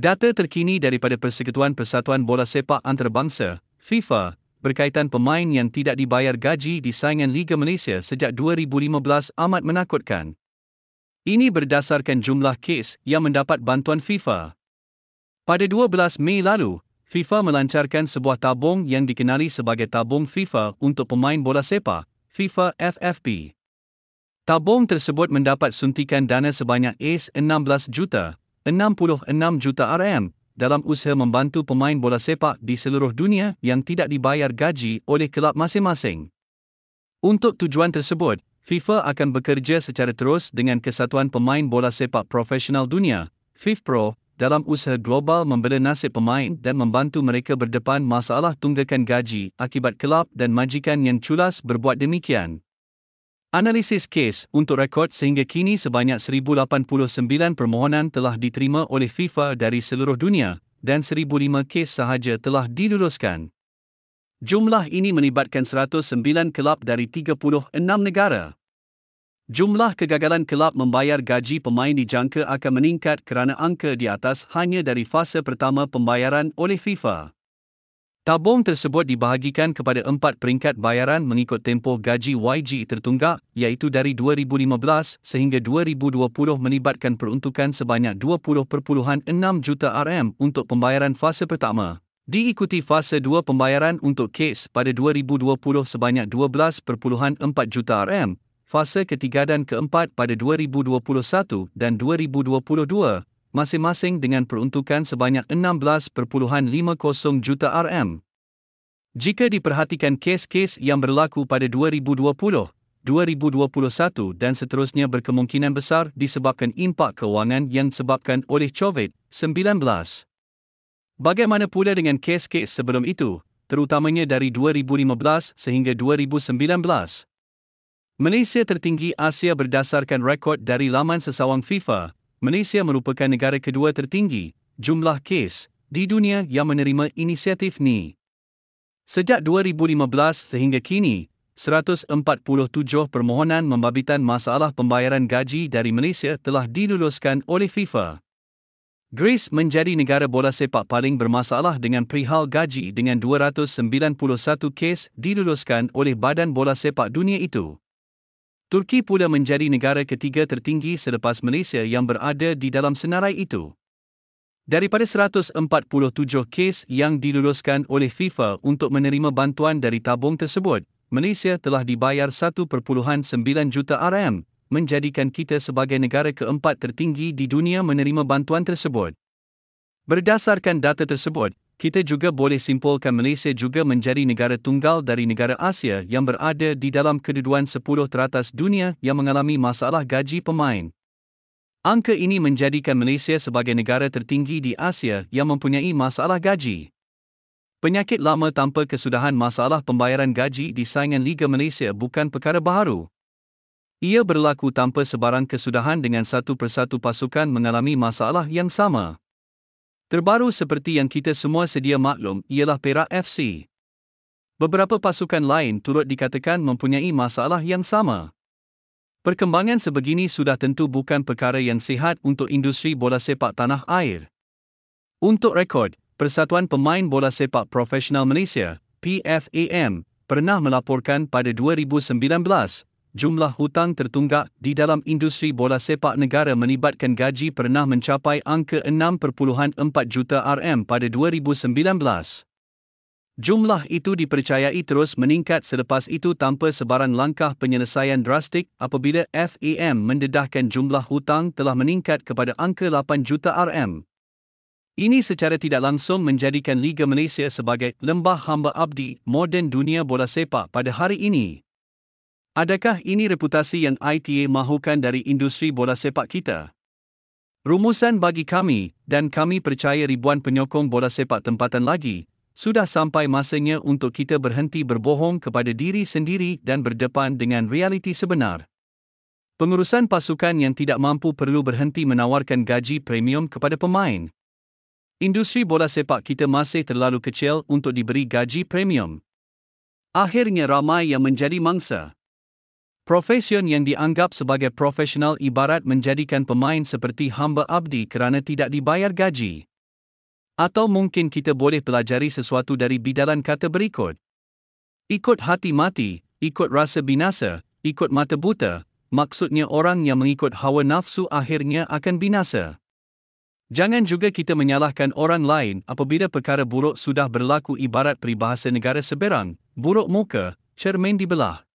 Data terkini daripada Persekutuan Persatuan Bola Sepak Antarabangsa, FIFA, berkaitan pemain yang tidak dibayar gaji di saingan Liga Malaysia sejak 2015 amat menakutkan. Ini berdasarkan jumlah kes yang mendapat bantuan FIFA. Pada 12 Mei lalu, FIFA melancarkan sebuah tabung yang dikenali sebagai tabung FIFA untuk pemain bola sepak, FIFA FFP. Tabung tersebut mendapat suntikan dana sebanyak AS16 juta, 66 juta RM dalam usaha membantu pemain bola sepak di seluruh dunia yang tidak dibayar gaji oleh kelab masing-masing. Untuk tujuan tersebut, FIFA akan bekerja secara terus dengan Kesatuan Pemain Bola Sepak Profesional Dunia, FIFPro, dalam usaha global membela nasib pemain dan membantu mereka berdepan masalah tunggakan gaji akibat kelab dan majikan yang culas berbuat demikian. Analisis kes untuk rekod sehingga kini sebanyak 1089 permohonan telah diterima oleh FIFA dari seluruh dunia dan 1005 kes sahaja telah diluluskan. Jumlah ini melibatkan 109 kelab dari 36 negara. Jumlah kegagalan kelab membayar gaji pemain dijangka akan meningkat kerana angka di atas hanya dari fasa pertama pembayaran oleh FIFA. Tabung tersebut dibahagikan kepada empat peringkat bayaran mengikut tempoh gaji YG tertunggak iaitu dari 2015 sehingga 2020 melibatkan peruntukan sebanyak 20.6 juta RM untuk pembayaran fasa pertama. Diikuti fasa dua pembayaran untuk kes pada 2020 sebanyak 12.4 juta RM fasa ketiga dan keempat pada 2021 dan 2022, masing-masing dengan peruntukan sebanyak 16.50 juta RM. Jika diperhatikan kes-kes yang berlaku pada 2020, 2021 dan seterusnya berkemungkinan besar disebabkan impak kewangan yang disebabkan oleh COVID-19. Bagaimana pula dengan kes-kes sebelum itu, terutamanya dari 2015 sehingga 2019? Malaysia tertinggi Asia berdasarkan rekod dari laman sesawang FIFA. Malaysia merupakan negara kedua tertinggi, jumlah kes, di dunia yang menerima inisiatif ni. Sejak 2015 sehingga kini, 147 permohonan membabitan masalah pembayaran gaji dari Malaysia telah diluluskan oleh FIFA. Greece menjadi negara bola sepak paling bermasalah dengan perihal gaji dengan 291 kes diluluskan oleh Badan Bola Sepak Dunia itu. Turki pula menjadi negara ketiga tertinggi selepas Malaysia yang berada di dalam senarai itu. Daripada 147 kes yang diluluskan oleh FIFA untuk menerima bantuan dari tabung tersebut, Malaysia telah dibayar 1.9 juta RM, menjadikan kita sebagai negara keempat tertinggi di dunia menerima bantuan tersebut. Berdasarkan data tersebut, kita juga boleh simpulkan Malaysia juga menjadi negara tunggal dari negara Asia yang berada di dalam kedudukan 10 teratas dunia yang mengalami masalah gaji pemain. Angka ini menjadikan Malaysia sebagai negara tertinggi di Asia yang mempunyai masalah gaji. Penyakit lama tanpa kesudahan masalah pembayaran gaji di saingan Liga Malaysia bukan perkara baharu. Ia berlaku tanpa sebarang kesudahan dengan satu persatu pasukan mengalami masalah yang sama. Terbaru seperti yang kita semua sedia maklum ialah Perak FC. Beberapa pasukan lain turut dikatakan mempunyai masalah yang sama. Perkembangan sebegini sudah tentu bukan perkara yang sihat untuk industri bola sepak tanah air. Untuk rekod, Persatuan Pemain Bola Sepak Profesional Malaysia, PFAM, pernah melaporkan pada 2019 jumlah hutang tertunggak di dalam industri bola sepak negara melibatkan gaji pernah mencapai angka 6.4 juta RM pada 2019. Jumlah itu dipercayai terus meningkat selepas itu tanpa sebarang langkah penyelesaian drastik apabila FAM mendedahkan jumlah hutang telah meningkat kepada angka 8 juta RM. Ini secara tidak langsung menjadikan Liga Malaysia sebagai lembah hamba abdi moden dunia bola sepak pada hari ini. Adakah ini reputasi yang ITA mahukan dari industri bola sepak kita? Rumusan bagi kami, dan kami percaya ribuan penyokong bola sepak tempatan lagi, sudah sampai masanya untuk kita berhenti berbohong kepada diri sendiri dan berdepan dengan realiti sebenar. Pengurusan pasukan yang tidak mampu perlu berhenti menawarkan gaji premium kepada pemain. Industri bola sepak kita masih terlalu kecil untuk diberi gaji premium. Akhirnya ramai yang menjadi mangsa. Profesion yang dianggap sebagai profesional ibarat menjadikan pemain seperti hamba abdi kerana tidak dibayar gaji. Atau mungkin kita boleh pelajari sesuatu dari bidalan kata berikut. Ikut hati mati, ikut rasa binasa, ikut mata buta, maksudnya orang yang mengikut hawa nafsu akhirnya akan binasa. Jangan juga kita menyalahkan orang lain apabila perkara buruk sudah berlaku ibarat peribahasa negara seberang, buruk muka, cermin dibelah.